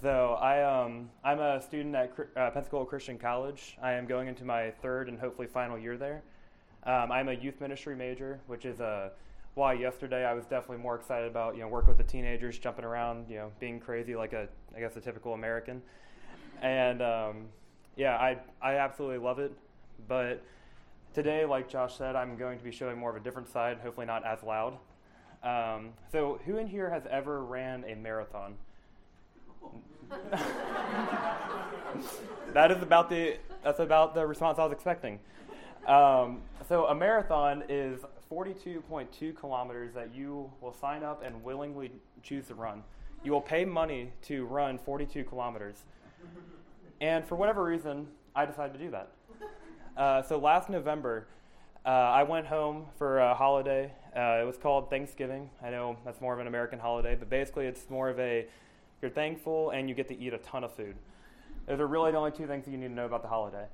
so I, um, I'm a student at uh, Pensacola Christian College. I am going into my third and hopefully final year there. Um, I'm a youth ministry major, which is a why yesterday I was definitely more excited about you know working with the teenagers, jumping around, you know, being crazy like a I guess a typical American, and um, yeah, I I absolutely love it. But today, like Josh said, I'm going to be showing more of a different side, hopefully not as loud. Um, so, who in here has ever ran a marathon? that is about the that's about the response I was expecting. Um, so a marathon is 42.2 kilometers that you will sign up and willingly choose to run. You will pay money to run 42 kilometers. And for whatever reason, I decided to do that. Uh, so last November, uh, I went home for a holiday. Uh, it was called Thanksgiving. I know that's more of an American holiday, but basically it's more of a you're thankful and you get to eat a ton of food. Those are really the only two things that you need to know about the holiday.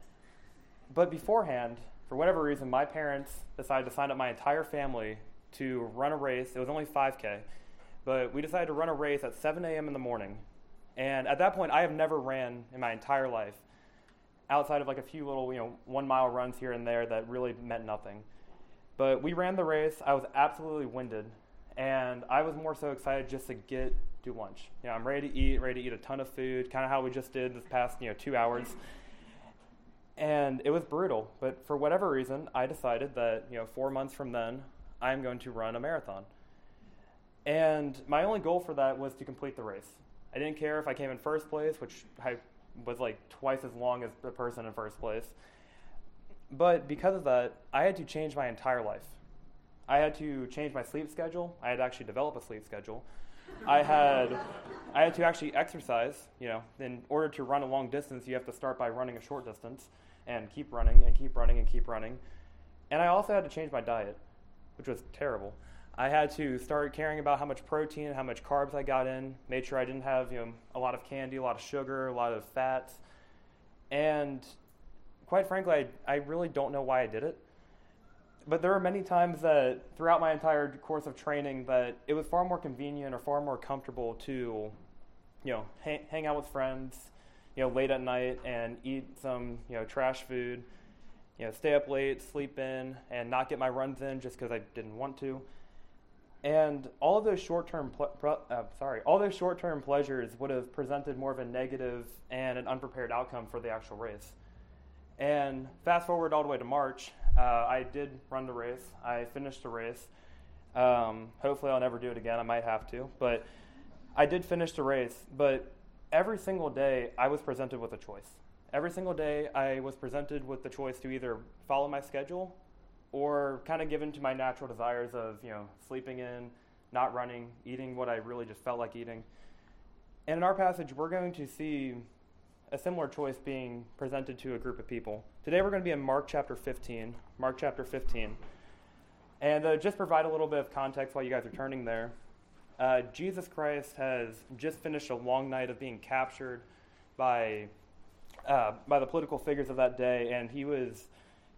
But beforehand, for whatever reason, my parents decided to sign up my entire family to run a race. It was only 5K, but we decided to run a race at 7 a.m. in the morning. And at that point, I have never ran in my entire life outside of like a few little, you know, one mile runs here and there that really meant nothing. But we ran the race. I was absolutely winded. And I was more so excited just to get to lunch. You know, I'm ready to eat, ready to eat a ton of food, kind of how we just did this past, you know, two hours and it was brutal. But for whatever reason, I decided that you know four months from then, I'm going to run a marathon. And my only goal for that was to complete the race. I didn't care if I came in first place, which I was like twice as long as the person in first place. But because of that, I had to change my entire life. I had to change my sleep schedule. I had to actually develop a sleep schedule. I had I had to actually exercise. You know, in order to run a long distance, you have to start by running a short distance and keep running and keep running and keep running. And I also had to change my diet, which was terrible. I had to start caring about how much protein, how much carbs I got in, made sure I didn't have you know a lot of candy, a lot of sugar, a lot of fats. And quite frankly, I, I really don't know why I did it. But there were many times that throughout my entire course of training that it was far more convenient or far more comfortable to you know hang, hang out with friends you know late at night and eat some you know trash food you know stay up late sleep in and not get my runs in just because i didn't want to. And all of those short-term ple- uh, sorry all those short-term pleasures would have presented more of a negative and an unprepared outcome for the actual race and fast forward all the way to march uh, I did run the race. I finished the race. Um, hopefully, I'll never do it again. I might have to, but I did finish the race. But every single day, I was presented with a choice. Every single day, I was presented with the choice to either follow my schedule or kind of given to my natural desires of you know sleeping in, not running, eating what I really just felt like eating. And in our passage, we're going to see a similar choice being presented to a group of people. Today we're going to be in Mark chapter 15. Mark chapter 15. And uh, just provide a little bit of context while you guys are turning there. Uh, Jesus Christ has just finished a long night of being captured by, uh, by the political figures of that day, and he was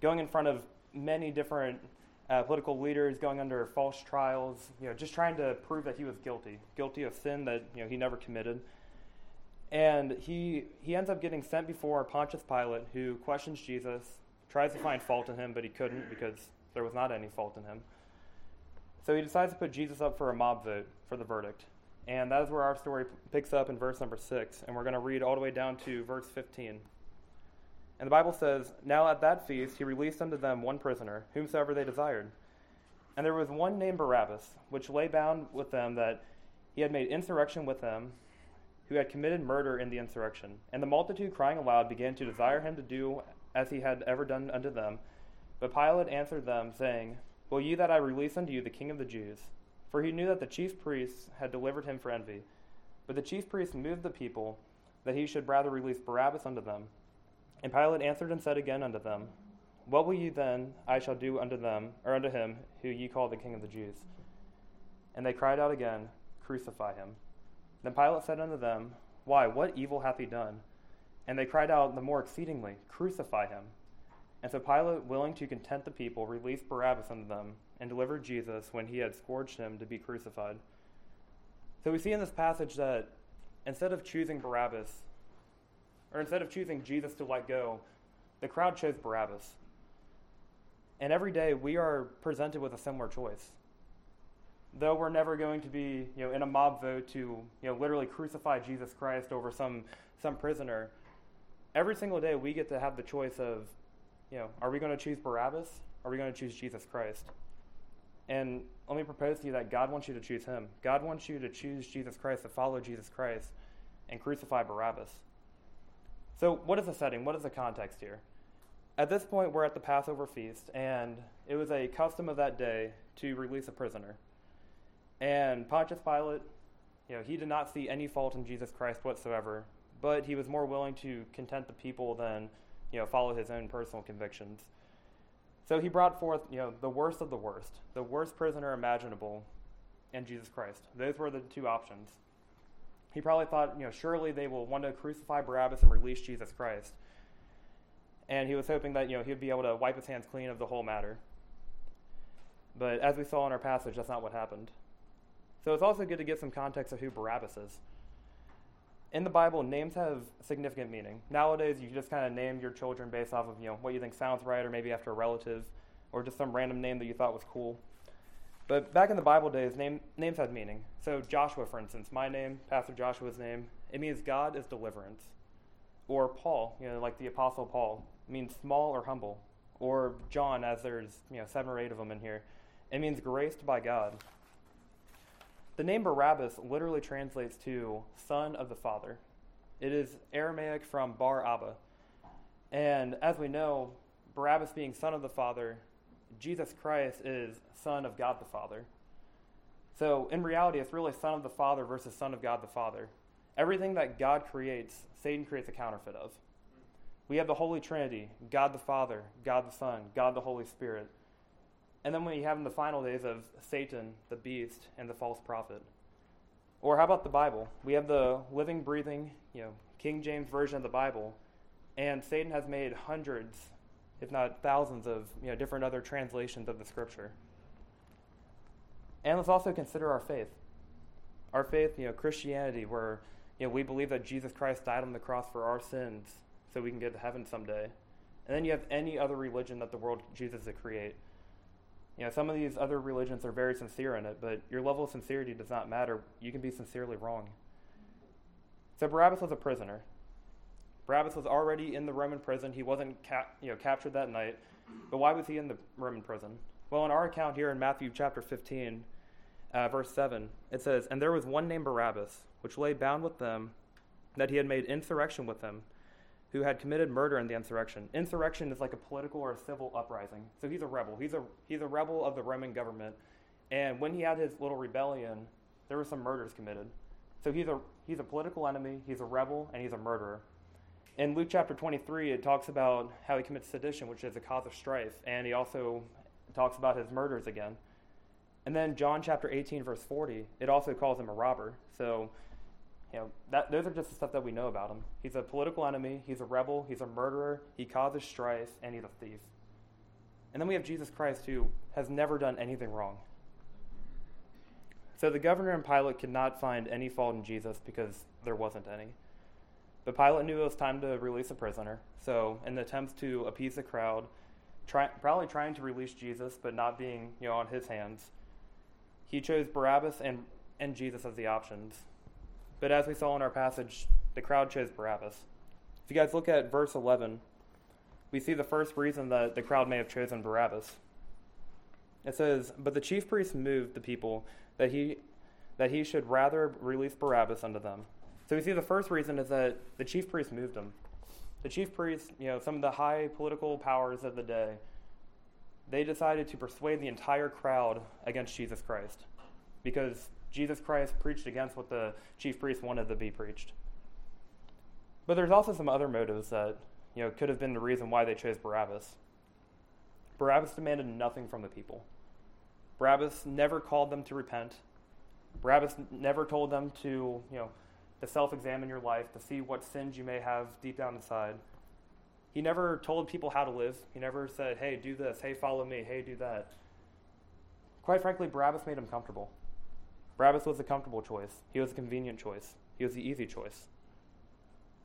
going in front of many different uh, political leaders, going under false trials, you know, just trying to prove that he was guilty, guilty of sin that you know he never committed. And he, he ends up getting sent before Pontius Pilate, who questions Jesus, tries to find fault in him, but he couldn't because there was not any fault in him. So he decides to put Jesus up for a mob vote for the verdict. And that is where our story picks up in verse number 6. And we're going to read all the way down to verse 15. And the Bible says, Now at that feast he released unto them one prisoner, whomsoever they desired. And there was one named Barabbas, which lay bound with them that he had made insurrection with them, who had committed murder in the insurrection. And the multitude, crying aloud, began to desire him to do as he had ever done unto them. But Pilate answered them, saying, Will ye that I release unto you the king of the Jews? For he knew that the chief priests had delivered him for envy. But the chief priests moved the people that he should rather release Barabbas unto them. And Pilate answered and said again unto them, What will ye then I shall do unto them, or unto him who ye call the king of the Jews? And they cried out again, Crucify him. Then Pilate said unto them, Why, what evil hath he done? And they cried out the more exceedingly, Crucify him. And so Pilate, willing to content the people, released Barabbas unto them, and delivered Jesus, when he had scourged him, to be crucified. So we see in this passage that instead of choosing Barabbas, or instead of choosing Jesus to let go, the crowd chose Barabbas. And every day we are presented with a similar choice. Though we're never going to be, you know, in a mob vote to, you know, literally crucify Jesus Christ over some some prisoner, every single day we get to have the choice of, you know, are we going to choose Barabbas? Are we going to choose Jesus Christ? And let me propose to you that God wants you to choose him. God wants you to choose Jesus Christ, to follow Jesus Christ, and crucify Barabbas. So, what is the setting? What is the context here? At this point, we're at the Passover feast, and it was a custom of that day to release a prisoner. And Pontius Pilate, you know, he did not see any fault in Jesus Christ whatsoever, but he was more willing to content the people than, you know, follow his own personal convictions. So he brought forth, you know, the worst of the worst, the worst prisoner imaginable, and Jesus Christ. Those were the two options. He probably thought, you know, surely they will want to crucify Barabbas and release Jesus Christ. And he was hoping that, you know, he'd be able to wipe his hands clean of the whole matter. But as we saw in our passage, that's not what happened. So it's also good to get some context of who Barabbas is. In the Bible, names have significant meaning. Nowadays, you just kind of name your children based off of you know what you think sounds right, or maybe after a relative, or just some random name that you thought was cool. But back in the Bible days, name, names had meaning. So Joshua, for instance, my name, Pastor Joshua's name, it means God is deliverance. Or Paul, you know, like the Apostle Paul, means small or humble. Or John, as there's you know seven or eight of them in here, it means graced by God. The name Barabbas literally translates to son of the father. It is Aramaic from Bar Abba. And as we know, Barabbas being son of the father, Jesus Christ is son of God the Father. So in reality, it's really son of the Father versus son of God the Father. Everything that God creates, Satan creates a counterfeit of. We have the Holy Trinity God the Father, God the Son, God the Holy Spirit. And then we have in the final days of Satan, the beast, and the false prophet. Or how about the Bible? We have the living, breathing, you know, King James version of the Bible, and Satan has made hundreds, if not thousands, of you know different other translations of the Scripture. And let's also consider our faith. Our faith, you know, Christianity, where you know we believe that Jesus Christ died on the cross for our sins, so we can get to heaven someday. And then you have any other religion that the world chooses to create. You know, some of these other religions are very sincere in it, but your level of sincerity does not matter. You can be sincerely wrong. So Barabbas was a prisoner. Barabbas was already in the Roman prison. He wasn't cap- you know, captured that night. But why was he in the Roman prison? Well, in our account here in Matthew chapter 15, uh, verse 7, it says, And there was one named Barabbas, which lay bound with them, that he had made insurrection with them who had committed murder in the insurrection. Insurrection is like a political or a civil uprising. So he's a rebel. He's a he's a rebel of the Roman government. And when he had his little rebellion, there were some murders committed. So he's a he's a political enemy, he's a rebel, and he's a murderer. In Luke chapter 23, it talks about how he commits sedition, which is a cause of strife, and he also talks about his murders again. And then John chapter 18, verse 40, it also calls him a robber. So you know, that, those are just the stuff that we know about him. He's a political enemy, he's a rebel, he's a murderer, he causes strife, and he's a thief. And then we have Jesus Christ who has never done anything wrong. So the governor and Pilate could not find any fault in Jesus because there wasn't any. But Pilate knew it was time to release a prisoner. So, in the attempts to appease the crowd, try, probably trying to release Jesus, but not being you know on his hands, he chose Barabbas and, and Jesus as the options. But as we saw in our passage, the crowd chose Barabbas. If you guys look at verse 11, we see the first reason that the crowd may have chosen Barabbas. It says, But the chief priests moved the people that he, that he should rather release Barabbas unto them. So we see the first reason is that the chief priests moved him. The chief priests, you know, some of the high political powers of the day, they decided to persuade the entire crowd against Jesus Christ because Jesus Christ preached against what the chief priests wanted to be preached. But there's also some other motives that you know could have been the reason why they chose Barabbas. Barabbas demanded nothing from the people. Barabbas never called them to repent. Barabbas never told them to, you know, to self-examine your life, to see what sins you may have deep down inside. He never told people how to live. He never said, "Hey, do this. Hey, follow me. Hey, do that." Quite frankly, Barabbas made him comfortable. Barabbas was a comfortable choice. He was a convenient choice. He was the easy choice.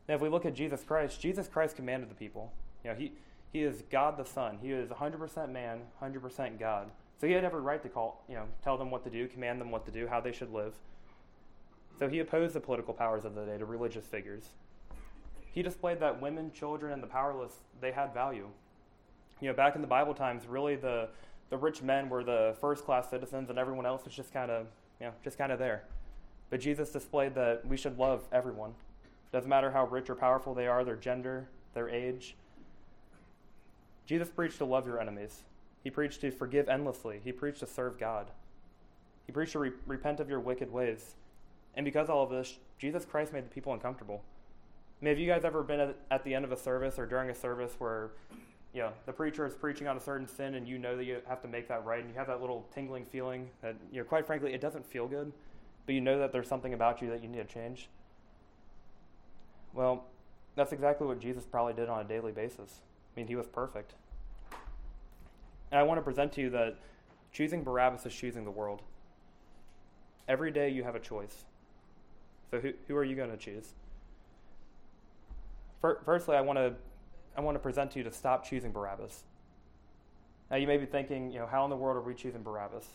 Now, if we look at Jesus Christ, Jesus Christ commanded the people. You know, he, he is God the Son. He is 100% man, 100% God. So he had every right to call, you know, tell them what to do, command them what to do, how they should live. So he opposed the political powers of the day, to religious figures. He displayed that women, children, and the powerless, they had value. You know, back in the Bible times, really the, the rich men were the first class citizens and everyone else was just kind of, you know, just kind of there. But Jesus displayed that we should love everyone. Doesn't matter how rich or powerful they are, their gender, their age. Jesus preached to love your enemies. He preached to forgive endlessly. He preached to serve God. He preached to re- repent of your wicked ways. And because of all of this, Jesus Christ made the people uncomfortable. I mean, have you guys ever been at, at the end of a service or during a service where, you know, the preacher is preaching on a certain sin and you know that you have to make that right and you have that little tingling feeling that, you know, quite frankly, it doesn't feel good, but you know that there's something about you that you need to change? Well, that's exactly what Jesus probably did on a daily basis. I mean, he was perfect. And I want to present to you that choosing Barabbas is choosing the world. Every day you have a choice. So who, who are you going to choose? Firstly, I want to I want to present to you to stop choosing Barabbas. Now you may be thinking, you know, how in the world are we choosing Barabbas?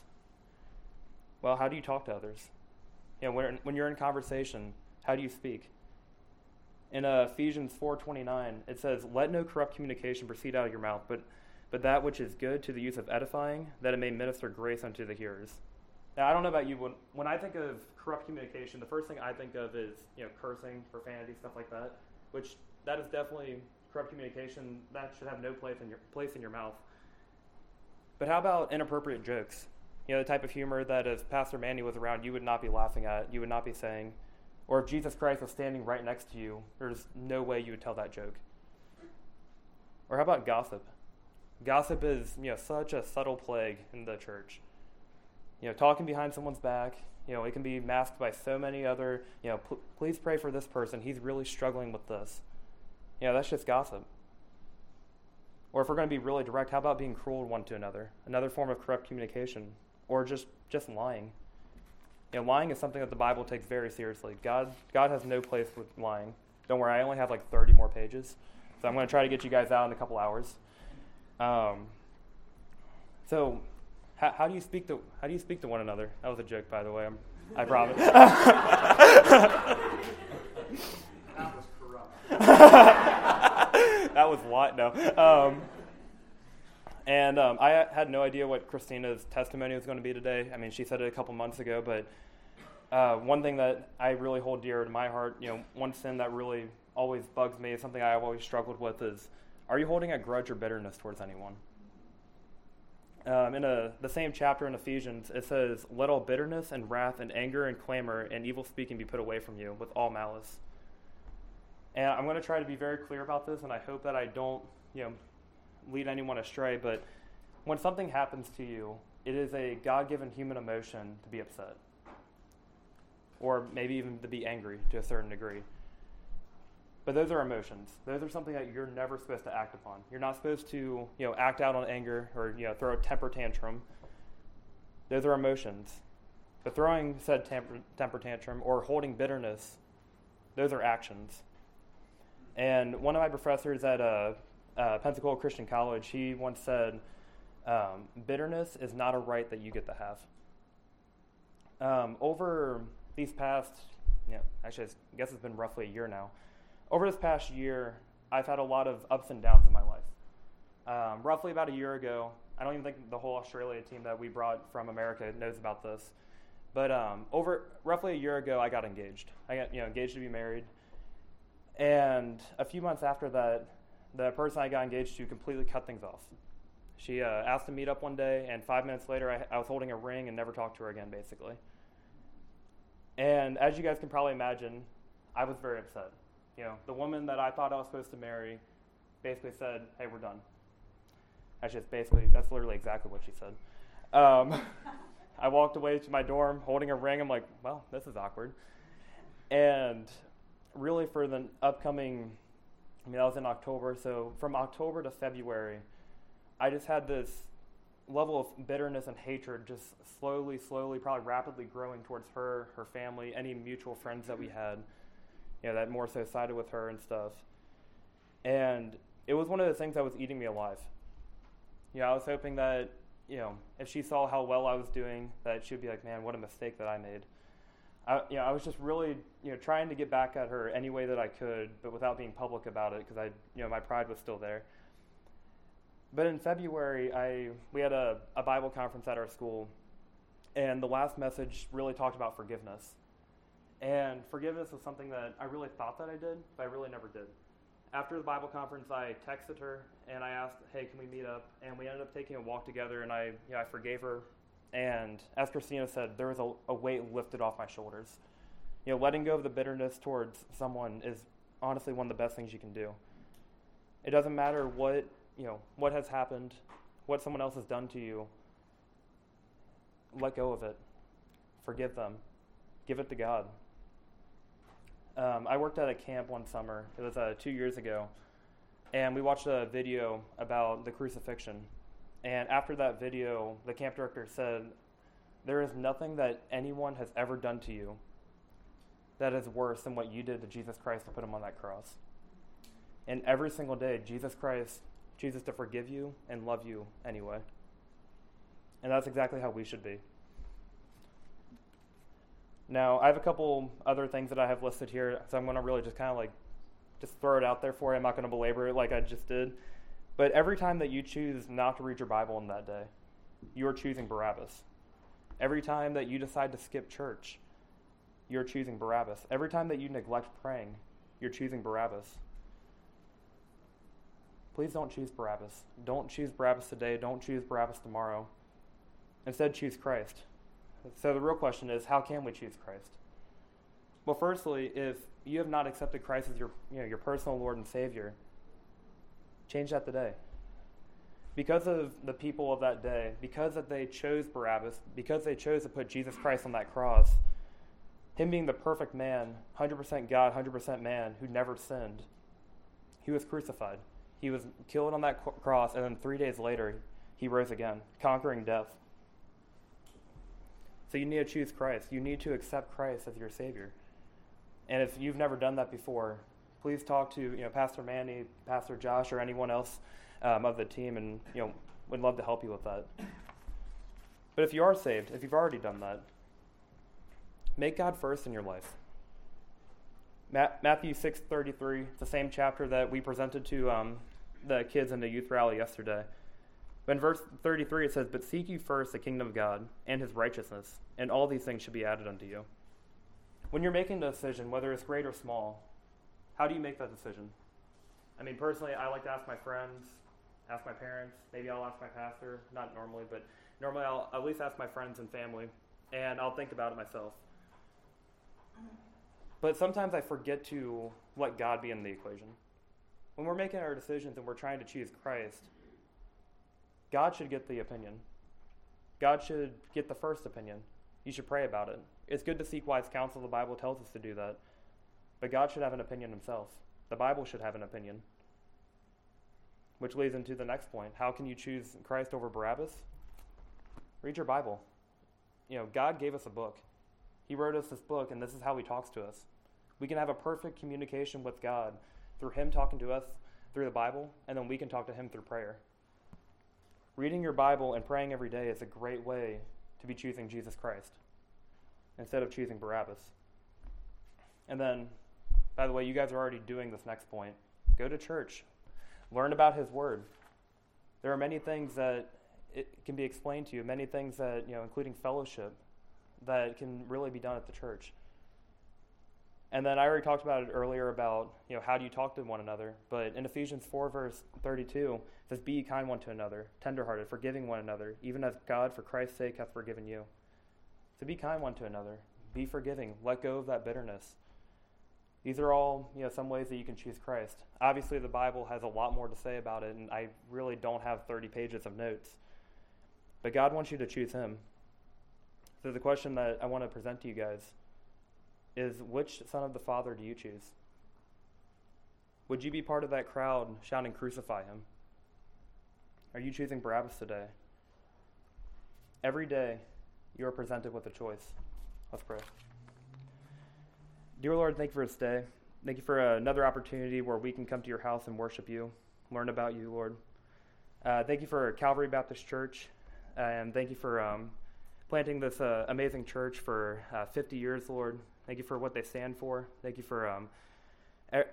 Well, how do you talk to others? You know, when, when you're in conversation, how do you speak? In uh, Ephesians 4:29, it says, "Let no corrupt communication proceed out of your mouth, but but that which is good to the use of edifying, that it may minister grace unto the hearers. Now, I don't know about you, when, when I think of corrupt communication, the first thing I think of is, you know, cursing, profanity, stuff like that, which that is definitely corrupt communication. That should have no place in your, place in your mouth. But how about inappropriate jokes? You know, the type of humor that if Pastor Manny was around, you would not be laughing at, you would not be saying, or if Jesus Christ was standing right next to you, there's no way you would tell that joke. Or how about gossip? Gossip is, you know, such a subtle plague in the church. You know, talking behind someone's back, you know, it can be masked by so many other, you know, pl- please pray for this person. He's really struggling with this. You know, that's just gossip. Or if we're going to be really direct, how about being cruel one to another? Another form of corrupt communication. Or just, just lying. You know, lying is something that the Bible takes very seriously. God, God has no place with lying. Don't worry, I only have like 30 more pages. So I'm going to try to get you guys out in a couple hours. Um, so, how, how, do you speak to how do you speak to one another? That was a joke, by the way. I'm, I promise. that was corrupt. was what? No. Um, and um, I had no idea what Christina's testimony was going to be today. I mean, she said it a couple months ago, but uh, one thing that I really hold dear to my heart, you know, one sin that really always bugs me, something I've always struggled with, is are you holding a grudge or bitterness towards anyone? Um, in a, the same chapter in Ephesians, it says, Let all bitterness and wrath and anger and clamor and evil speaking be put away from you with all malice. And I'm going to try to be very clear about this, and I hope that I don't you know, lead anyone astray. But when something happens to you, it is a God given human emotion to be upset, or maybe even to be angry to a certain degree. But those are emotions. Those are something that you're never supposed to act upon. You're not supposed to, you know, act out on anger or you know throw a temper tantrum. Those are emotions. But throwing said temper, temper tantrum or holding bitterness, those are actions. And one of my professors at Pensacola Christian College, he once said, um, "Bitterness is not a right that you get to have." Um, over these past, yeah, actually, I guess it's been roughly a year now over this past year, I've had a lot of ups and downs in my life. Um, roughly about a year ago, I don't even think the whole Australia team that we brought from America knows about this. But um, over roughly a year ago, I got engaged. I got you know engaged to be married, and a few months after that, the person I got engaged to completely cut things off. She uh, asked to meet up one day, and five minutes later, I, I was holding a ring and never talked to her again, basically. And as you guys can probably imagine, I was very upset. You know, the woman that I thought I was supposed to marry basically said, "Hey, we're done." That's just basically that's literally exactly what she said. Um, I walked away to my dorm holding a ring. I'm like, well, this is awkward. And really, for the upcoming, I mean, that was in October. So from October to February, I just had this level of bitterness and hatred just slowly, slowly, probably rapidly growing towards her, her family, any mutual friends that we had, you know, that more so sided with her and stuff. And it was one of the things that was eating me alive. You know, I was hoping that, you know, if she saw how well I was doing, that she'd be like, man, what a mistake that I made. I, you know, I was just really, you know, trying to get back at her any way that I could, but without being public about it because I, you know, my pride was still there. But in February, I we had a, a Bible conference at our school, and the last message really talked about forgiveness. And forgiveness was something that I really thought that I did, but I really never did. After the Bible conference, I texted her and I asked, "Hey, can we meet up?" And we ended up taking a walk together, and I, you know, I forgave her and as Christina said, there was a, a weight lifted off my shoulders. You know, letting go of the bitterness towards someone is honestly one of the best things you can do. It doesn't matter what, you know, what has happened, what someone else has done to you. Let go of it. Forgive them. Give it to God. Um, I worked at a camp one summer. It was uh, two years ago. And we watched a video about the crucifixion and after that video, the camp director said, There is nothing that anyone has ever done to you that is worse than what you did to Jesus Christ to put him on that cross. And every single day, Jesus Christ chooses to forgive you and love you anyway. And that's exactly how we should be. Now, I have a couple other things that I have listed here, so I'm going to really just kind of like just throw it out there for you. I'm not going to belabor it like I just did. But every time that you choose not to read your Bible on that day, you're choosing Barabbas. Every time that you decide to skip church, you're choosing Barabbas. Every time that you neglect praying, you're choosing Barabbas. Please don't choose Barabbas. Don't choose Barabbas today. Don't choose Barabbas tomorrow. Instead, choose Christ. So the real question is how can we choose Christ? Well, firstly, if you have not accepted Christ as your, you know, your personal Lord and Savior, Change that today. Because of the people of that day, because that they chose Barabbas, because they chose to put Jesus Christ on that cross, him being the perfect man, 100% God, 100% man, who never sinned, he was crucified. He was killed on that cross, and then three days later, he rose again, conquering death. So you need to choose Christ. You need to accept Christ as your Savior. And if you've never done that before, please talk to you know Pastor Manny, Pastor Josh, or anyone else um, of the team, and you know would love to help you with that. But if you are saved, if you've already done that, make God first in your life. Matthew six thirty three, the same chapter that we presented to um, the kids in the youth rally yesterday. But in verse 33, it says, But seek you first the kingdom of God and his righteousness, and all these things should be added unto you. When you're making a decision, whether it's great or small, how do you make that decision? I mean, personally, I like to ask my friends, ask my parents, maybe I'll ask my pastor, not normally, but normally I'll at least ask my friends and family, and I'll think about it myself. But sometimes I forget to let God be in the equation. When we're making our decisions and we're trying to choose Christ, God should get the opinion. God should get the first opinion. You should pray about it. It's good to seek wise counsel. The Bible tells us to do that. But God should have an opinion himself. The Bible should have an opinion. Which leads into the next point. How can you choose Christ over Barabbas? Read your Bible. You know, God gave us a book. He wrote us this book, and this is how He talks to us. We can have a perfect communication with God through Him talking to us through the Bible, and then we can talk to Him through prayer. Reading your Bible and praying every day is a great way to be choosing Jesus Christ instead of choosing Barabbas. And then by the way, you guys are already doing this next point. Go to church, learn about His Word. There are many things that it can be explained to you, many things that, you know, including fellowship, that can really be done at the church. And then I already talked about it earlier about, you know, how do you talk to one another? But in Ephesians 4, verse 32, it says, Be kind one to another, tenderhearted, forgiving one another, even as God, for Christ's sake, hath forgiven you. So be kind one to another. Be forgiving. Let go of that bitterness. These are all, you know, some ways that you can choose Christ. Obviously, the Bible has a lot more to say about it, and I really don't have 30 pages of notes. But God wants you to choose Him. So the question that I want to present to you guys is which son of the Father do you choose? Would you be part of that crowd shouting, Crucify Him? Are you choosing Barabbas today? every day you are presented with a choice. Let's pray. Dear Lord, thank you for this day. Thank you for another opportunity where we can come to your house and worship you, learn about you, Lord. Uh, thank you for Calvary Baptist Church, and thank you for um, planting this uh, amazing church for uh, 50 years, Lord. Thank you for what they stand for. Thank you for um,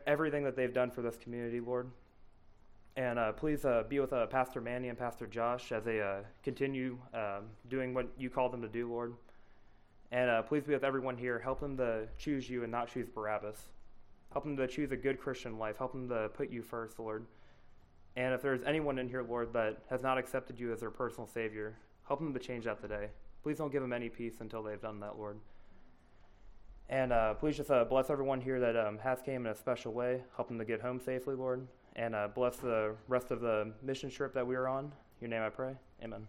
everything that they've done for this community, Lord. And uh, please uh, be with uh, Pastor Manny and Pastor Josh as they continue um, doing what you call them to do, Lord. And uh, please be with everyone here. Help them to choose you and not choose Barabbas. Help them to choose a good Christian life. Help them to put you first, Lord. And if there's anyone in here, Lord, that has not accepted you as their personal Savior, help them to change that today. Please don't give them any peace until they've done that, Lord. And uh, please just uh, bless everyone here that um, has came in a special way. Help them to get home safely, Lord. And uh, bless the rest of the mission trip that we are on. In your name I pray. Amen.